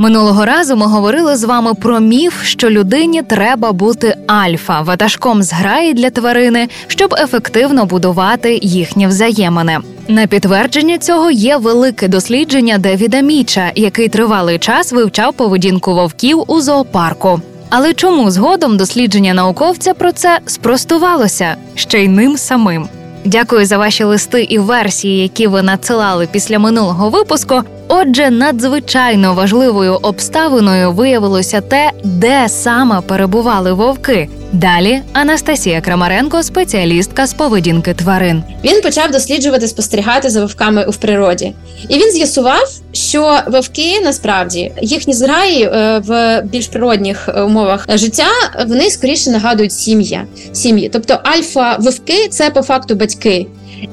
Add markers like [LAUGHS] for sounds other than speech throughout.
Минулого разу ми говорили з вами про міф, що людині треба бути альфа, ватажком зграї для тварини, щоб ефективно будувати їхні взаємини. На підтвердження цього є велике дослідження Девіда Міча, який тривалий час вивчав поведінку вовків у зоопарку. Але чому згодом дослідження науковця про це спростувалося ще й ним самим? Дякую за ваші листи і версії, які ви надсилали після минулого випуску. Отже, надзвичайно важливою обставиною виявилося те, де саме перебували вовки. Далі Анастасія Крамаренко, спеціалістка з поведінки тварин. Він почав досліджувати, спостерігати за вовками в природі, і він з'ясував, що вовки насправді їхні зграї е, в більш природних е, умовах життя вони скоріше нагадують сім'я сім'ї. Тобто альфа вовки це по факту батьки.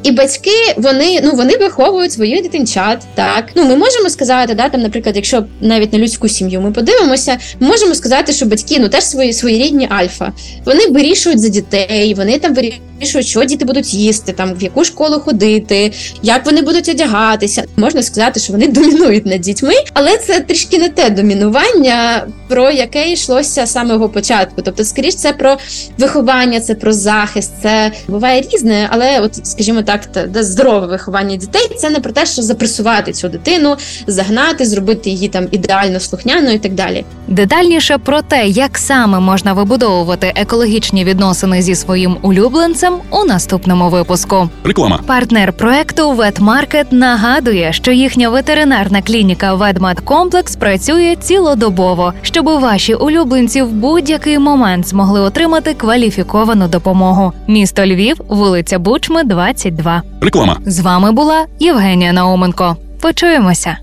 І батьки вони ну вони виховують своїх дитинчат. Так ну ми можемо сказати, да там, наприклад, якщо навіть на людську сім'ю ми подивимося, ми можемо сказати, що батьки ну теж свої своєрідні альфа. Вони вирішують за дітей, вони там вирішують, що діти будуть їсти, там в яку школу ходити, як вони будуть одягатися. Можна сказати, що вони [LAUGHS] домінують над дітьми, але це трішки не те домінування, про яке йшлося з самого початку. Тобто, скоріш, це про виховання, це про захист, це буває різне, але от, скажімо так, та, та здорове виховання дітей це не про те, що запресувати цю дитину, загнати, зробити її там ідеально слухняною і так далі. Детальніше про те, як саме можна вибудовувати екологічні відносини зі своїм улюбленцем у наступному випуску. Реклама. Партнер проекту Ветмаркет нагадує, що їхня ветеринарна клініка Ведмедкомплекс працює цілодобово, щоб ваші улюбленці в будь-який момент змогли отримати кваліфіковану допомогу. Місто Львів, вулиця Бучми, 22. Реклама. З вами була Євгенія Науменко. Почуємося.